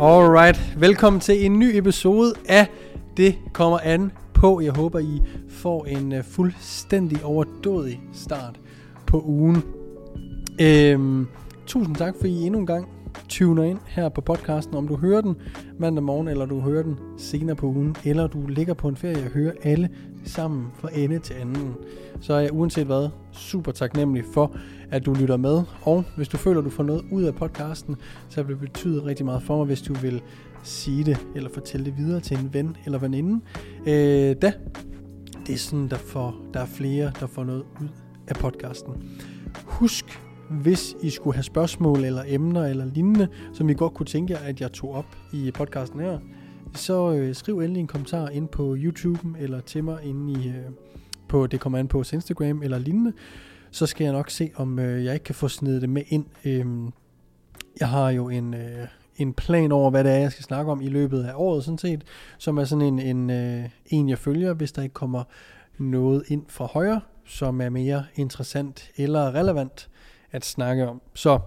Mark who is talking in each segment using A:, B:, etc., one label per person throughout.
A: Alright, velkommen til en ny episode af Det kommer an på. Jeg håber, I får en uh, fuldstændig overdådig start på ugen. Øhm, tusind tak, for I endnu en gang tuner ind her på podcasten. Om du hører den mandag morgen, eller du hører den senere på ugen, eller du ligger på en ferie og hører alle sammen fra ende til anden, så er jeg uanset hvad super taknemmelig for, at du lytter med. Og hvis du føler, at du får noget ud af podcasten, så vil det betyde rigtig meget for mig, hvis du vil sige det eller fortælle det videre til en ven eller veninde. Øh, da det er sådan, der, får, der er flere, der får noget ud af podcasten. Husk, hvis I skulle have spørgsmål eller emner eller lignende, som I godt kunne tænke jer, at jeg tog op i podcasten her, så øh, skriv endelig en kommentar ind på YouTube eller til mig inde i, øh, på det kommer an på Instagram eller lignende. Så skal jeg nok se, om øh, jeg ikke kan få snedet det med ind. Øh, jeg har jo en, øh, en plan over, hvad det er, jeg skal snakke om i løbet af året, sådan set, som er sådan en, en, øh, en jeg følger, hvis der ikke kommer noget ind fra højre, som er mere interessant eller relevant at snakke om. Så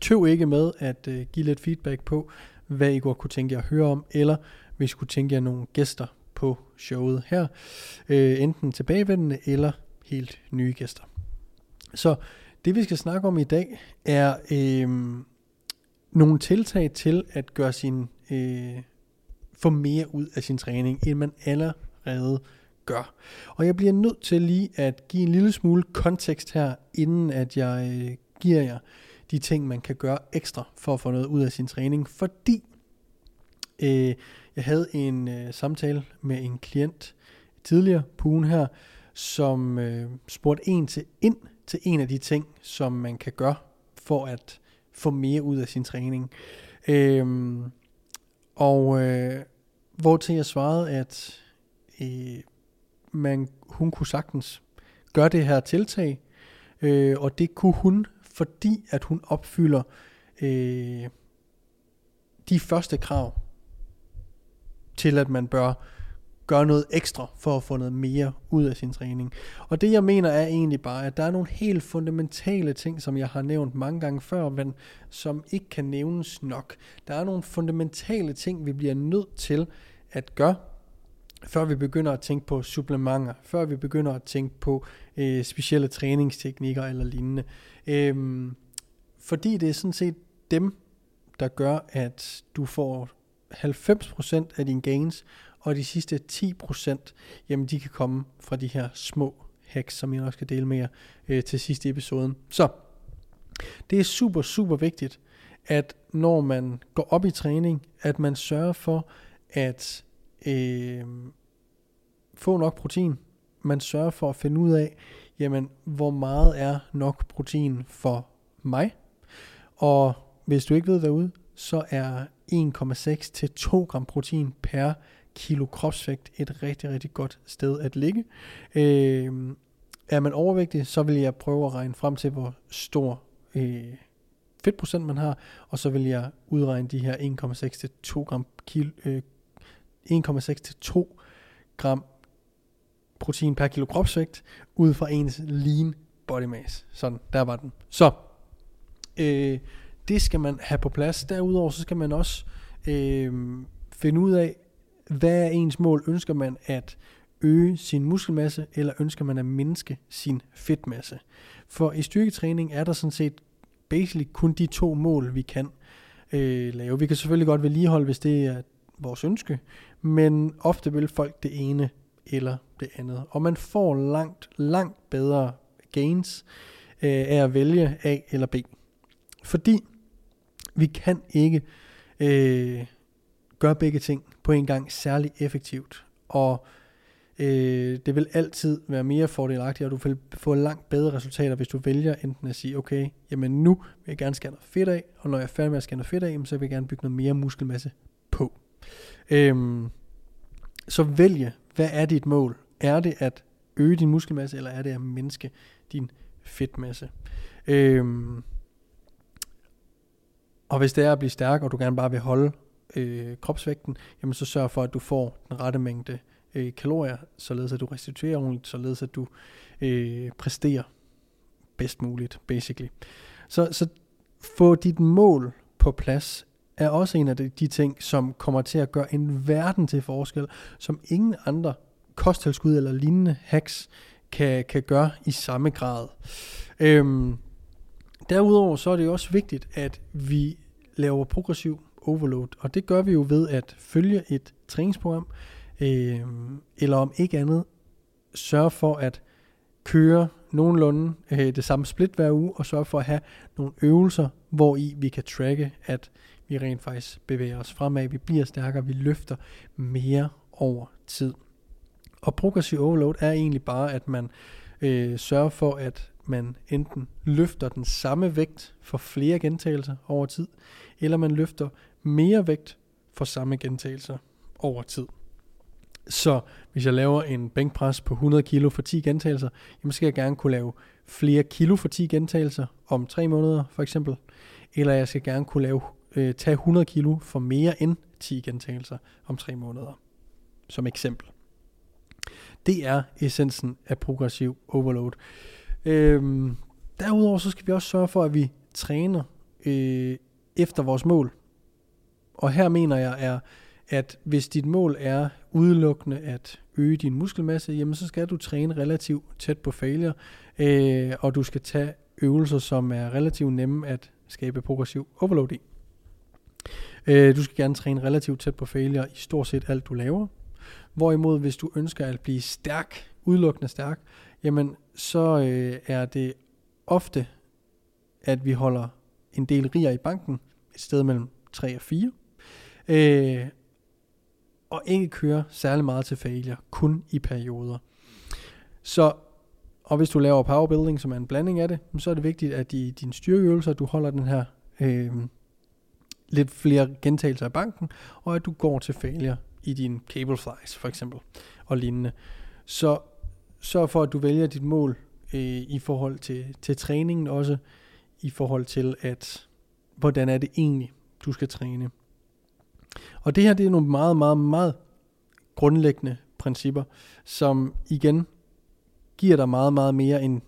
A: tøv ikke med at øh, give lidt feedback på, hvad I godt kunne tænke jer at høre om, eller hvis I kunne tænke jer nogle gæster på showet her. Øh, enten tilbagevendende eller helt nye gæster. Så det vi skal snakke om i dag er øh, nogle tiltag til at gøre sin øh, få mere ud af sin træning, end man allerede gør. Og jeg bliver nødt til lige at give en lille smule kontekst her, inden at jeg øh, giver jer de ting, man kan gøre ekstra for at få noget ud af sin træning, fordi øh, jeg havde en øh, samtale med en klient tidligere på ugen her, som øh, spurgte en til ind til en af de ting, som man kan gøre for at få mere ud af sin træning. Øh, og øh, hvor til jeg svarede, at øh, man, hun kunne sagtens gøre det her tiltag, øh, og det kunne hun, fordi at hun opfylder øh, de første krav til, at man bør gøre noget ekstra for at få noget mere ud af sin træning. Og det jeg mener er egentlig bare, at der er nogle helt fundamentale ting, som jeg har nævnt mange gange før, men som ikke kan nævnes nok. Der er nogle fundamentale ting, vi bliver nødt til at gøre, før vi begynder at tænke på supplementer, før vi begynder at tænke på øh, specielle træningsteknikker eller lignende. Øhm, fordi det er sådan set dem, der gør, at du får 90% af dine gains, og de sidste 10%, jamen de kan komme fra de her små hacks, som jeg også skal dele med jer øh, til sidste episoden. Så, det er super, super vigtigt, at når man går op i træning, at man sørger for at øh, få nok protein. Man sørger for at finde ud af, jamen, hvor meget er nok protein for mig. Og hvis du ikke ved derude, så er 1,6 til 2 gram protein per kilo kropsvægt et rigtig, rigtig godt sted at ligge. Øh, er man overvægtig, så vil jeg prøve at regne frem til, hvor stor øh, fedtprocent man har, og så vil jeg udregne de her 1,6 til 2 gram kilo, øh, 1,6 til 2 gram protein per kilo kropsvægt, ud fra ens lean body mass. Sådan, der var den. Så, øh, det skal man have på plads. Derudover så skal man også øh, finde ud af, hvad er ens mål? Ønsker man at øge sin muskelmasse, eller ønsker man at mindske sin fedtmasse? For i styrketræning er der sådan set basically kun de to mål, vi kan øh, lave. Vi kan selvfølgelig godt vedligeholde, hvis det er vores ønske, men ofte vil folk det ene eller det andet. Og man får langt, langt bedre gains øh, af at vælge A eller B. Fordi vi kan ikke øh, gøre begge ting på en gang særlig effektivt. Og øh, det vil altid være mere fordelagtigt, og du vil få langt bedre resultater, hvis du vælger enten at sige, okay, jamen nu vil jeg gerne skære noget fedt af, og når jeg er færdig med at skære noget fedt af, så vil jeg gerne bygge noget mere muskelmasse. Øhm, så vælge, hvad er dit mål? Er det at øge din muskelmasse, eller er det at mindske din fedtmasse? Øhm, og hvis det er at blive stærk, og du gerne bare vil holde øh, kropsvægten, jamen så sørg for, at du får den rette mængde øh, kalorier, således at du restituerer ordentligt, således at du øh, præsterer bedst muligt, basically. Så, så få dit mål på plads er også en af de, de ting, som kommer til at gøre en verden til forskel, som ingen andre kosttilskud eller lignende hacks kan, kan gøre i samme grad. Øhm, derudover så er det også vigtigt, at vi laver progressiv overload, og det gør vi jo ved at følge et træningsprogram, øhm, eller om ikke andet, sørge for at køre nogenlunde øh, det samme split hver uge, og sørge for at have nogle øvelser, hvor i vi kan tracke, at vi rent faktisk bevæger os fremad, vi bliver stærkere, vi løfter mere over tid. Og progressiv overload er egentlig bare, at man øh, sørger for, at man enten løfter den samme vægt for flere gentagelser over tid, eller man løfter mere vægt for samme gentagelser over tid. Så hvis jeg laver en bænkpres på 100 kg for 10 gentagelser, jamen skal jeg gerne kunne lave flere kilo for 10 gentagelser om 3 måneder for eksempel. Eller jeg skal gerne kunne lave, øh, tage 100 kg for mere end 10 gentagelser om 3 måneder. Som eksempel. Det er essensen af progressiv overload. Øhm, derudover så skal vi også sørge for, at vi træner øh, efter vores mål. Og her mener jeg er, at hvis dit mål er udelukkende at øge din muskelmasse, jamen så skal du træne relativt tæt på failure, øh, og du skal tage øvelser, som er relativt nemme at skabe progressiv overload i. Øh, du skal gerne træne relativt tæt på failure i stort set alt du laver. Hvorimod hvis du ønsker at blive stærk, udelukkende stærk, jamen så øh, er det ofte, at vi holder en del riger i banken, et sted mellem 3 og 4, øh, og ikke køre særlig meget til failure, kun i perioder. Så, og hvis du laver powerbuilding, som er en blanding af det, så er det vigtigt, at i dine styrkeøvelser, du holder den her øh, lidt flere gentagelser i banken, og at du går til failure i dine cable flies for eksempel, og lignende. Så sørg for, at du vælger dit mål øh, i forhold til, til træningen også, i forhold til, at hvordan er det egentlig, du skal træne. Og det her, det er nogle meget, meget, meget grundlæggende principper, som igen giver dig meget, meget mere end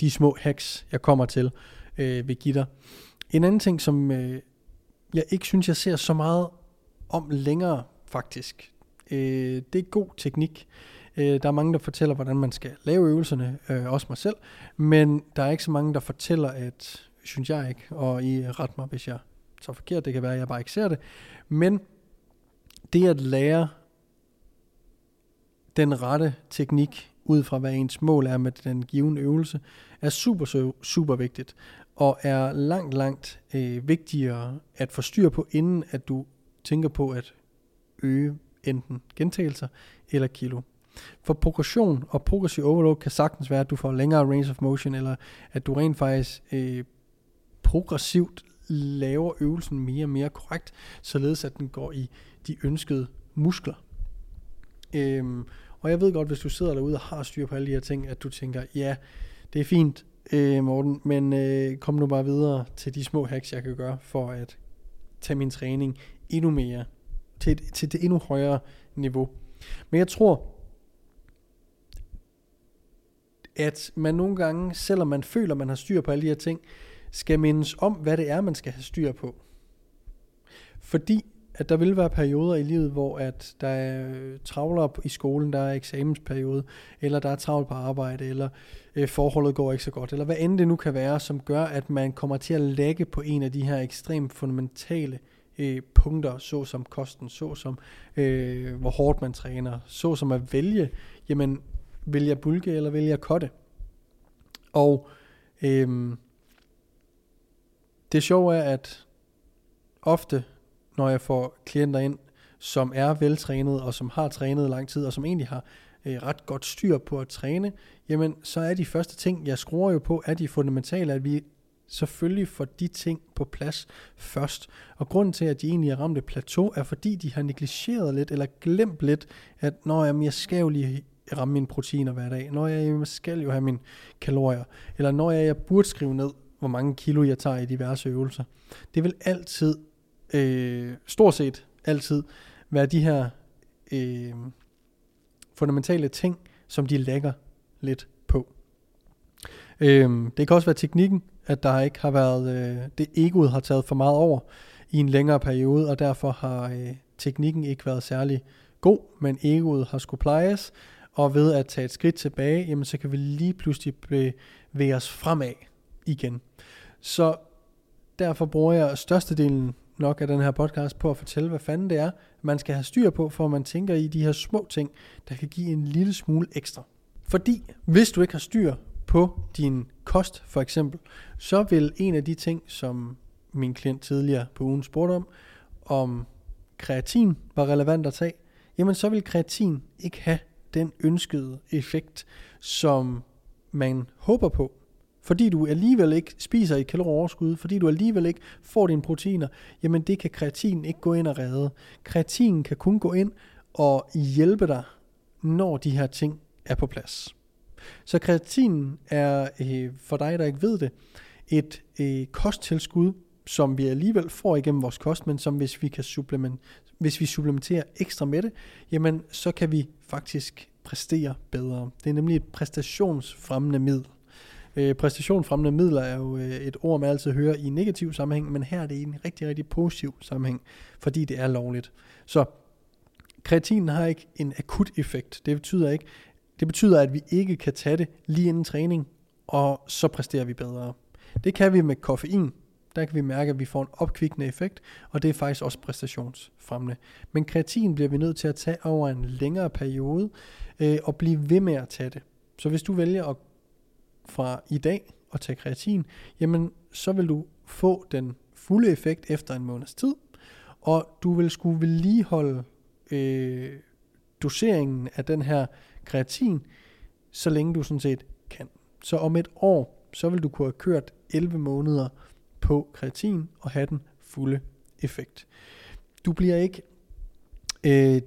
A: de små hacks, jeg kommer til, øh, vil give dig. En anden ting, som øh, jeg ikke synes, jeg ser så meget om længere, faktisk, øh, det er god teknik. Øh, der er mange, der fortæller, hvordan man skal lave øvelserne, øh, også mig selv, men der er ikke så mange, der fortæller, at, synes jeg ikke, og I ret mig, hvis jeg tager forkert, det kan være, at jeg bare ikke ser det, men det at lære den rette teknik ud fra, hvad ens mål er med den givende øvelse, er super, super vigtigt, og er langt, langt øh, vigtigere at få styr på, inden at du tænker på at øge enten gentagelser eller kilo. For progression og progressiv overload kan sagtens være, at du får længere range of motion, eller at du rent faktisk øh, progressivt laver øvelsen mere og mere korrekt, således at den går i de ønskede muskler. Øhm, og jeg ved godt, hvis du sidder derude og har styr på alle de her ting, at du tænker, ja, det er fint, øh, Morten, men øh, kom nu bare videre til de små hacks, jeg kan gøre for at tage min træning endnu mere til et, til det endnu højere niveau. Men jeg tror, at man nogle gange, selvom man føler, man har styr på alle de her ting, skal mindes om, hvad det er, man skal have styr på. Fordi at der vil være perioder i livet, hvor at der er travlere i skolen, der er eksamensperiode, eller der er travlt på arbejde, eller øh, forholdet går ikke så godt, eller hvad end det nu kan være, som gør, at man kommer til at lægge på en af de her ekstremt fundamentale øh, punkter, så som kosten, så som øh, hvor hårdt man træner, så som at vælge, jamen vil jeg bulke eller vil jeg kotte? Og øh, det sjove er, at ofte, når jeg får klienter ind, som er veltrænet og som har trænet lang tid og som egentlig har øh, ret godt styr på at træne, jamen så er de første ting, jeg skruer jo på, er de fundamentale, at vi selvfølgelig får de ting på plads først. Og grunden til, at de egentlig er ramt et plateau, er fordi de har negligeret lidt, eller glemt lidt, at når jeg, jeg skal jo lige ramme mine proteiner hver dag, når jeg, jeg skal jo have mine kalorier, eller når jeg, jeg burde skrive ned, hvor mange kilo jeg tager i diverse øvelser. Det vil altid, øh, stort set altid, være de her øh, fundamentale ting, som de lægger lidt på. Øh, det kan også være teknikken, at der ikke har været, øh, det egoet har taget for meget over i en længere periode, og derfor har øh, teknikken ikke været særlig god, men egoet har skulle plejes, og ved at tage et skridt tilbage, jamen så kan vi lige pludselig bevæge os fremad igen. Så derfor bruger jeg størstedelen nok af den her podcast på at fortælle, hvad fanden det er, man skal have styr på, for man tænker i de her små ting, der kan give en lille smule ekstra. Fordi hvis du ikke har styr på din kost for eksempel, så vil en af de ting, som min klient tidligere på ugen spurgte om, om kreatin var relevant at tage, jamen så vil kreatin ikke have den ønskede effekt, som man håber på. Fordi du alligevel ikke spiser i kalorieoverskud, fordi du alligevel ikke får dine proteiner, jamen det kan kreatin ikke gå ind og redde. Kreatin kan kun gå ind og hjælpe dig, når de her ting er på plads. Så kreatin er, øh, for dig der ikke ved det, et øh, kosttilskud, som vi alligevel får igennem vores kost, men som hvis vi kan supplement, hvis vi supplementerer ekstra med det, jamen så kan vi faktisk præstere bedre. Det er nemlig et præstationsfremmende middel. Øh, præstationsfremmende midler er jo øh, et ord, man altid hører i negativ sammenhæng, men her er det i en rigtig, rigtig positiv sammenhæng, fordi det er lovligt. Så kreatin har ikke en akut effekt. Det betyder ikke, det betyder, at vi ikke kan tage det lige inden træning, og så præsterer vi bedre. Det kan vi med koffein. Der kan vi mærke, at vi får en opkvikkende effekt, og det er faktisk også præstationsfremmende. Men kreatin bliver vi nødt til at tage over en længere periode, øh, og blive ved med at tage det. Så hvis du vælger at fra i dag og tage kreatin, jamen så vil du få den fulde effekt efter en måneds tid, og du vil skulle vedligeholde øh, doseringen af den her kreatin, så længe du sådan set kan. Så om et år, så vil du kunne have kørt 11 måneder på kreatin og have den fulde effekt. Du bliver ikke, øh,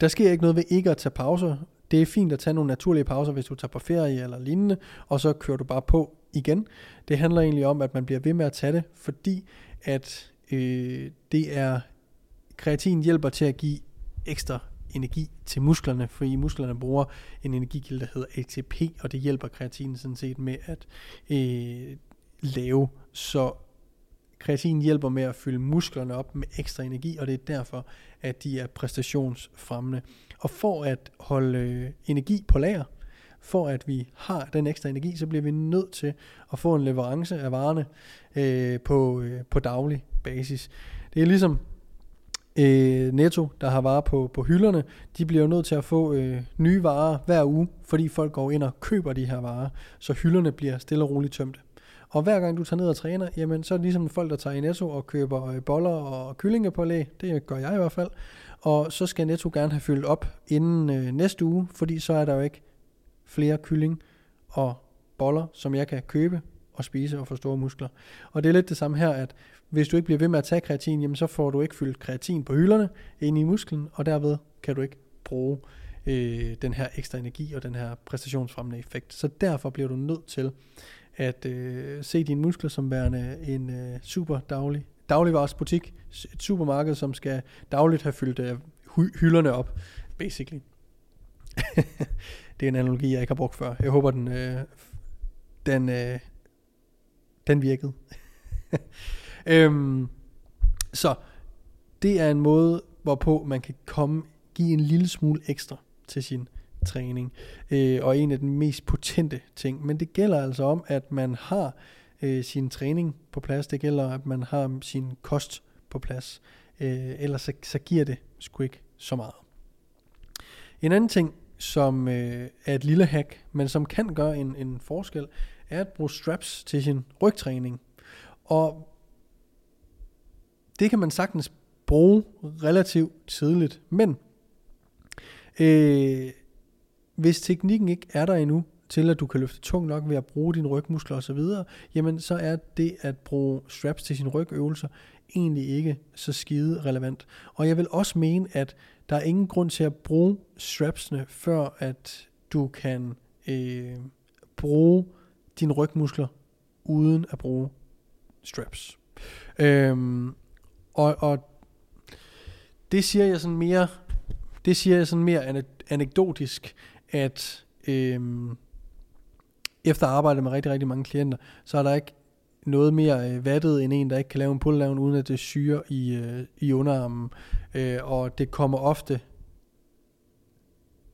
A: der sker ikke noget ved ikke at tage pauser. Det er fint at tage nogle naturlige pauser, hvis du tager på ferie eller lignende, og så kører du bare på igen. Det handler egentlig om, at man bliver ved med at tage det, fordi at øh, det er kreatin hjælper til at give ekstra energi til musklerne, fordi musklerne bruger en energikilde, der hedder ATP, og det hjælper kreatinen sådan set med at øh, lave. Så kreatin hjælper med at fylde musklerne op med ekstra energi, og det er derfor, at de er præstationsfremmende. Og for at holde øh, energi på lager, for at vi har den ekstra energi, så bliver vi nødt til at få en leverance af varerne øh, på, øh, på daglig basis. Det er ligesom øh, Netto, der har varer på, på hylderne, de bliver jo nødt til at få øh, nye varer hver uge, fordi folk går ind og køber de her varer, så hylderne bliver stille og roligt tømte. Og hver gang du tager ned og træner, jamen så er det ligesom folk, der tager i Netto og køber øh, boller og kyllingepålæg. Det gør jeg i hvert fald. Og så skal Netto gerne have fyldt op inden øh, næste uge, fordi så er der jo ikke flere kylling og boller, som jeg kan købe og spise og få store muskler. Og det er lidt det samme her, at hvis du ikke bliver ved med at tage kreatin, jamen så får du ikke fyldt kreatin på hylderne ind i musklen, og derved kan du ikke bruge øh, den her ekstra energi og den her præstationsfremmende effekt. Så derfor bliver du nødt til at øh, se dine muskler som værende en øh, super daglig dagligvaresbutik, et supermarked, som skal dagligt have fyldt øh, hy- hylderne op, basically. det er en analogi, jeg ikke har brugt før. Jeg håber, den, øh, den, øh, den virkede. øhm, så det er en måde, hvorpå man kan komme, give en lille smule ekstra til sin træning. Øh, og en af de mest potente ting. Men det gælder altså om, at man har øh, sin træning på plads. Det gælder, at man har sin kost på plads. Øh, ellers så, så giver det sgu ikke så meget. En anden ting, som øh, er et lille hack, men som kan gøre en, en forskel, er at bruge straps til sin rygtræning. Og det kan man sagtens bruge relativt tidligt, men øh, hvis teknikken ikke er der endnu, til at du kan løfte tungt nok ved at bruge dine rygmuskler osv., jamen så er det at bruge straps til sine rygøvelser egentlig ikke så skide relevant. Og jeg vil også mene, at der er ingen grund til at bruge strapsene, før at du kan øh, bruge dine rygmuskler uden at bruge straps. Øhm, og, og det siger jeg sådan mere, det siger jeg sådan mere anekdotisk, at øhm, efter at arbejde med rigtig, rigtig mange klienter, så er der ikke noget mere øh, vattet end en, der ikke kan lave en pull down, uden at det syre i, øh, i underarmen. Øh, og det kommer ofte,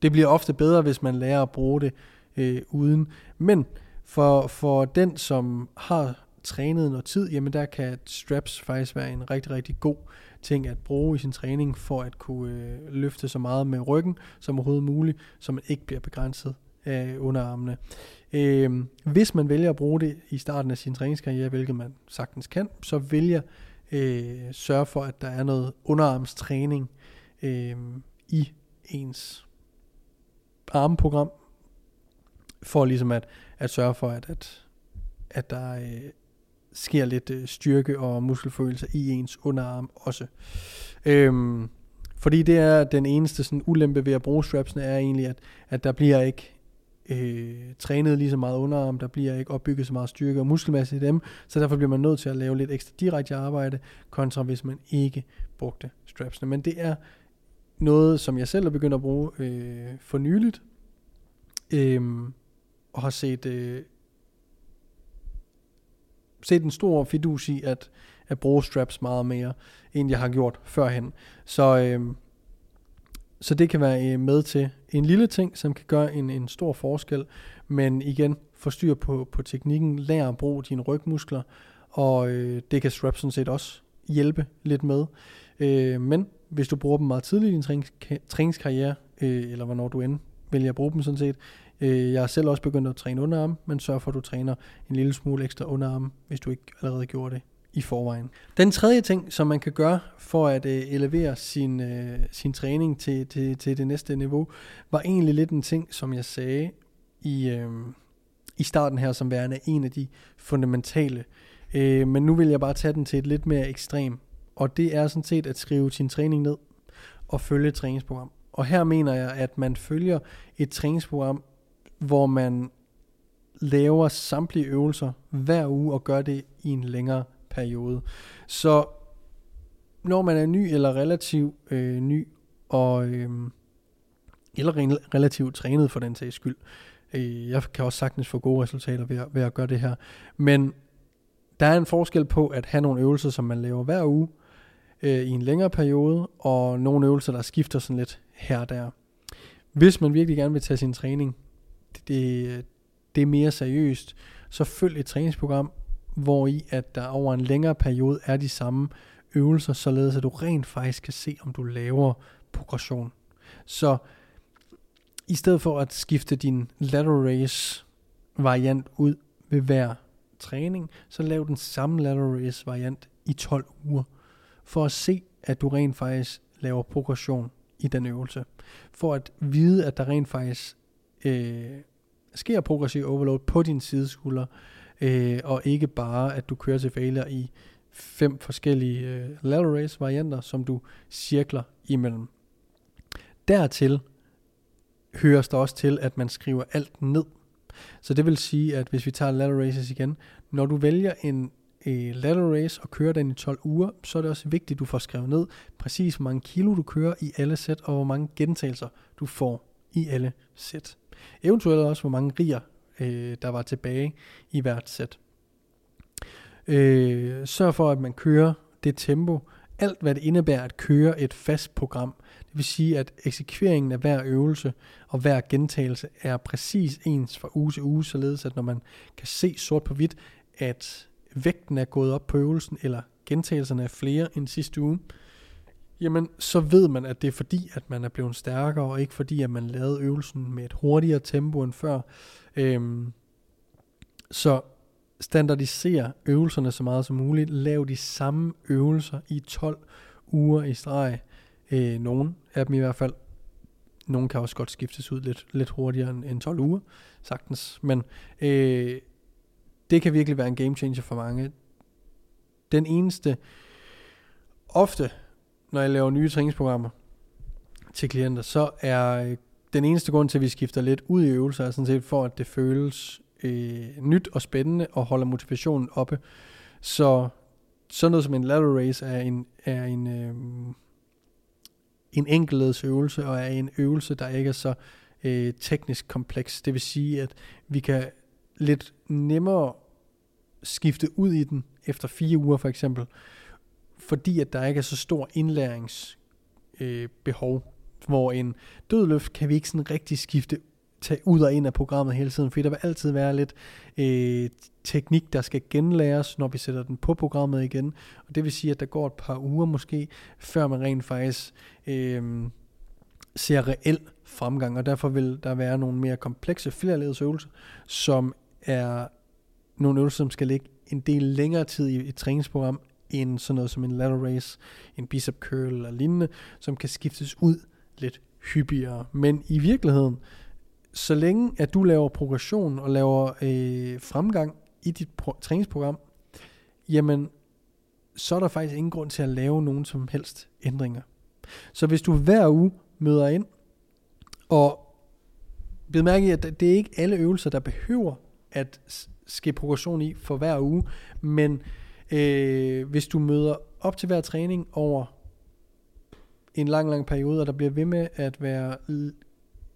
A: det bliver ofte bedre, hvis man lærer at bruge det øh, uden. Men for, for den, som har trænet noget tid, jamen der kan straps faktisk være en rigtig, rigtig god ting at bruge i sin træning, for at kunne øh, løfte så meget med ryggen som overhovedet muligt, så man ikke bliver begrænset af underarmene. Øh, øhm, hvis man vælger at bruge det i starten af sin træningskarriere, hvilket man sagtens kan, så vil jeg øh, sørge for, at der er noget underarmstræning øh, i ens armprogram, for ligesom at, at sørge for, at, at, at der øh, sker lidt øh, styrke og muskelfølelse i ens underarm også. Øhm, fordi det er den eneste sådan ulempe ved at bruge strapsene, er egentlig, at, at der bliver ikke øh, trænet lige så meget underarm, der bliver ikke opbygget så meget styrke og muskelmasse i dem, så derfor bliver man nødt til at lave lidt ekstra direkte arbejde, kontra hvis man ikke brugte strapsene. Men det er noget, som jeg selv er begyndt at bruge øh, for nyligt, øh, og har set, øh, set en stor fidus i at, at bruge straps meget mere, end jeg har gjort førhen. Så, øh, så det kan være øh, med til en lille ting, som kan gøre en, en stor forskel, men igen, få styr på, på teknikken, lær at bruge dine rygmuskler, og øh, det kan straps sådan set også hjælpe lidt med. Øh, men hvis du bruger dem meget tidligt i din trænings, træningskarriere, øh, eller hvornår du end vælger at bruge dem sådan set, øh, jeg har selv også begyndt at træne underarm, men sørg for, at du træner en lille smule ekstra underarm, hvis du ikke allerede gjorde det i forvejen. Den tredje ting, som man kan gøre for at øh, elevere sin, øh, sin træning til, til, til det næste niveau, var egentlig lidt en ting, som jeg sagde i, øh, i starten her, som værende en af de fundamentale. Øh, men nu vil jeg bare tage den til et lidt mere ekstrem, og det er sådan set at skrive sin træning ned og følge et træningsprogram. Og her mener jeg, at man følger et træningsprogram, hvor man laver samtlige øvelser hver uge og gør det i en længere periode. Så når man er ny eller relativt øh, ny, og, øh, eller relativt trænet for den sags skyld, øh, jeg kan også sagtens få gode resultater ved at, ved at gøre det her, men der er en forskel på at have nogle øvelser, som man laver hver uge, øh, i en længere periode, og nogle øvelser, der skifter sådan lidt her og der. Hvis man virkelig gerne vil tage sin træning, det, det, er mere seriøst, så følg et træningsprogram, hvor i at der over en længere periode er de samme øvelser, således at du rent faktisk kan se, om du laver progression. Så i stedet for at skifte din lateral raise variant ud ved hver træning, så lav den samme lateral raise variant i 12 uger, for at se, at du rent faktisk laver progression i den øvelse. For at vide, at der rent faktisk øh, sker progressiv overload på din sideskulder, øh, og ikke bare, at du kører til failure i fem forskellige øh, lateral race varianter, som du cirkler imellem. Dertil høres der også til, at man skriver alt ned. Så det vil sige, at hvis vi tager lateral races igen, når du vælger en øh, lateral race og kører den i 12 uger, så er det også vigtigt, at du får skrevet ned præcis, hvor mange kilo du kører i alle sæt, og hvor mange gentagelser du får i alle sæt. Eventuelt også, hvor mange riger øh, der var tilbage i hvert sæt. Øh, sørg for, at man kører det tempo, alt hvad det indebærer at køre et fast program. Det vil sige, at eksekveringen af hver øvelse og hver gentagelse er præcis ens fra uge til uge, således at når man kan se sort på hvidt, at vægten er gået op på øvelsen, eller gentagelserne er flere end sidste uge, jamen så ved man, at det er fordi, at man er blevet stærkere, og ikke fordi, at man lavede øvelsen med et hurtigere tempo end før. Øhm, så standardiser øvelserne så meget som muligt. Lav de samme øvelser i 12 uger i streg. Øh, nogle af dem i hvert fald. Nogle kan også godt skiftes ud lidt, lidt hurtigere end 12 uger, sagtens. Men øh, det kan virkelig være en game changer for mange. Den eneste, ofte når jeg laver nye træningsprogrammer til klienter, så er øh, den eneste grund til, at vi skifter lidt ud i øvelser, er sådan set for, at det føles øh, nyt og spændende og holder motivationen oppe. Så sådan noget som en lateral race er en, er en, øh, en enkeltledes øvelse, og er en øvelse, der ikke er så øh, teknisk kompleks. Det vil sige, at vi kan lidt nemmere skifte ud i den efter fire uger for eksempel, fordi at der ikke er så stor indlæringsbehov, øh, hvor en dødløft kan vi ikke sådan rigtig skifte tage ud og ind af programmet hele tiden, fordi der vil altid være lidt øh, teknik, der skal genlæres, når vi sætter den på programmet igen. Og det vil sige, at der går et par uger måske, før man rent faktisk øh, ser reel fremgang, og derfor vil der være nogle mere komplekse flerledesøvelser, som er nogle øvelser, som skal ligge en del længere tid i et træningsprogram, en sådan noget som en lateral raise, en bicep curl eller lignende, som kan skiftes ud lidt hyppigere. Men i virkeligheden, så længe at du laver progression og laver øh, fremgang i dit pro- træningsprogram, jamen, så er der faktisk ingen grund til at lave nogen som helst ændringer. Så hvis du hver uge møder ind, og bed mærke i, at det er ikke alle øvelser, der behøver at ske progression i for hver uge, men øh, hvis du møder op til hver træning over en lang, lang periode, og der bliver ved med at være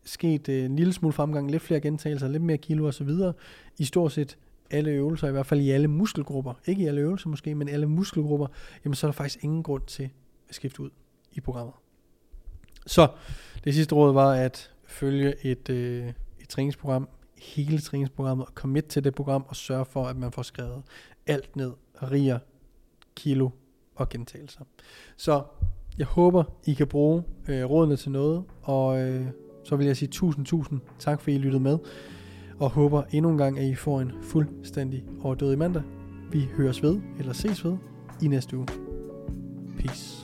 A: sket øh, en lille smule fremgang, lidt flere gentagelser, lidt mere kilo osv. i stort set alle øvelser, i hvert fald i alle muskelgrupper, ikke i alle øvelser måske, men alle muskelgrupper, jamen så er der faktisk ingen grund til at skifte ud i programmet. Så det sidste råd var at følge et, øh, et træningsprogram, hele træningsprogrammet, og commit til det program, og sørge for, at man får skrevet alt ned, riger, kilo og gentagelser. Så jeg håber, I kan bruge øh, rådene til noget, og øh, så vil jeg sige tusind, tusind tak, for I lyttede med, og håber endnu en gang, at I får en fuldstændig overdødig mandag. Vi høres ved, eller ses ved, i næste uge. Peace.